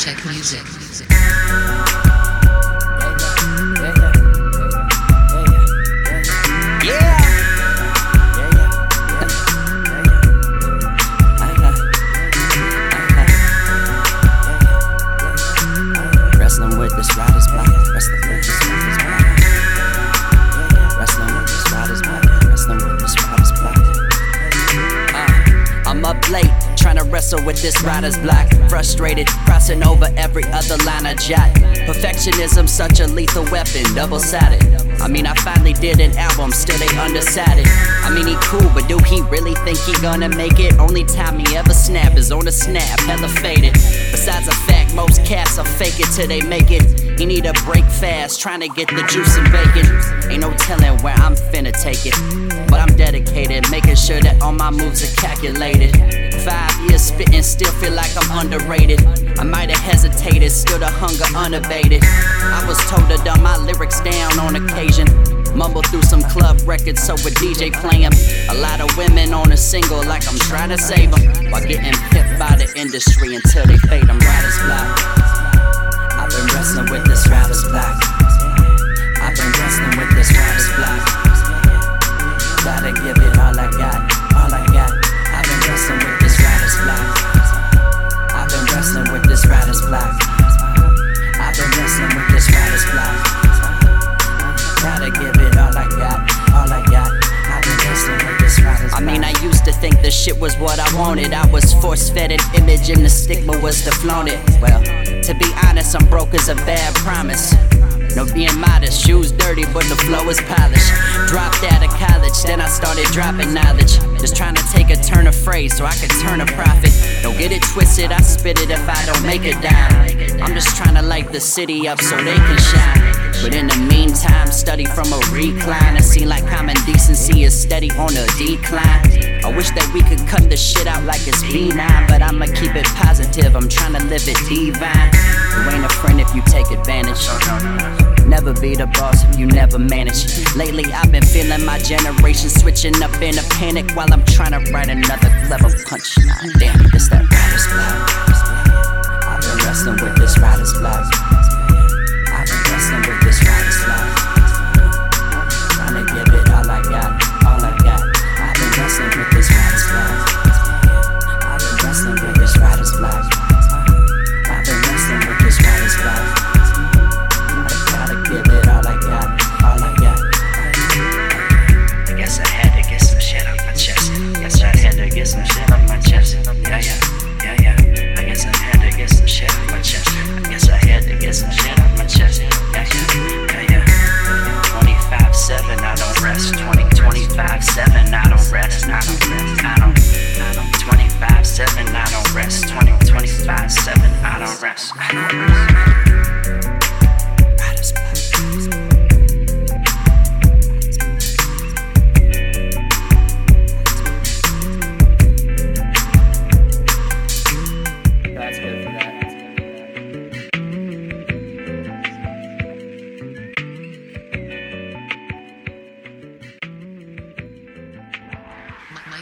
Chek Music. Wrestle with this writer's block. Frustrated, crossing over every other line I jot. Perfectionism, such a lethal weapon, double sided. I mean, I finally did an album, still they undecided. I mean, he cool, but do he really think he gonna make it? Only time he ever snap is on a snap, hella faded. Besides the fact, most cats are fake it till they make it. He need a break fast, trying to get the juice and bacon. Ain't no telling where I'm finna take it. But I'm dedicated, making sure that all my moves are calculated. Five years spitting, still feel like I'm underrated. I might have hesitated, still the hunger unabated. I was told to dumb my lyrics down on occasion. Mumble through some club records, so a DJ play 'em. A lot of women on a single, like I'm trying to save 'em. While getting pipped by the industry until they fade 'em. Writers block. Give it all I got, all I got. I've been wrestling with this writers I mean, I used to think the shit was what I wanted. I was force fed an image and the stigma was to flaunt it. Well, to be honest, I'm broke as a bad promise. No being modest, shoes dirty, but the flow is polished. Dropped out of college, then I started dropping knowledge. Just trying to take a turn of phrase so I could turn a profit. Don't get it twisted, I spit it if I don't make it dime. I'm just trying to light the city up so they can shine. But in the meantime, study from a recline It see like common decency is steady on a decline. I wish that we could cut the shit out like it's benign, but I'ma keep it positive. I'm trying to live it divine. You ain't a friend if you take advantage. Never be the boss if you never manage. Lately, I've been feeling my generation switching up in a panic while I'm trying to write another clever punchline. Damn, it's that.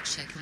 check.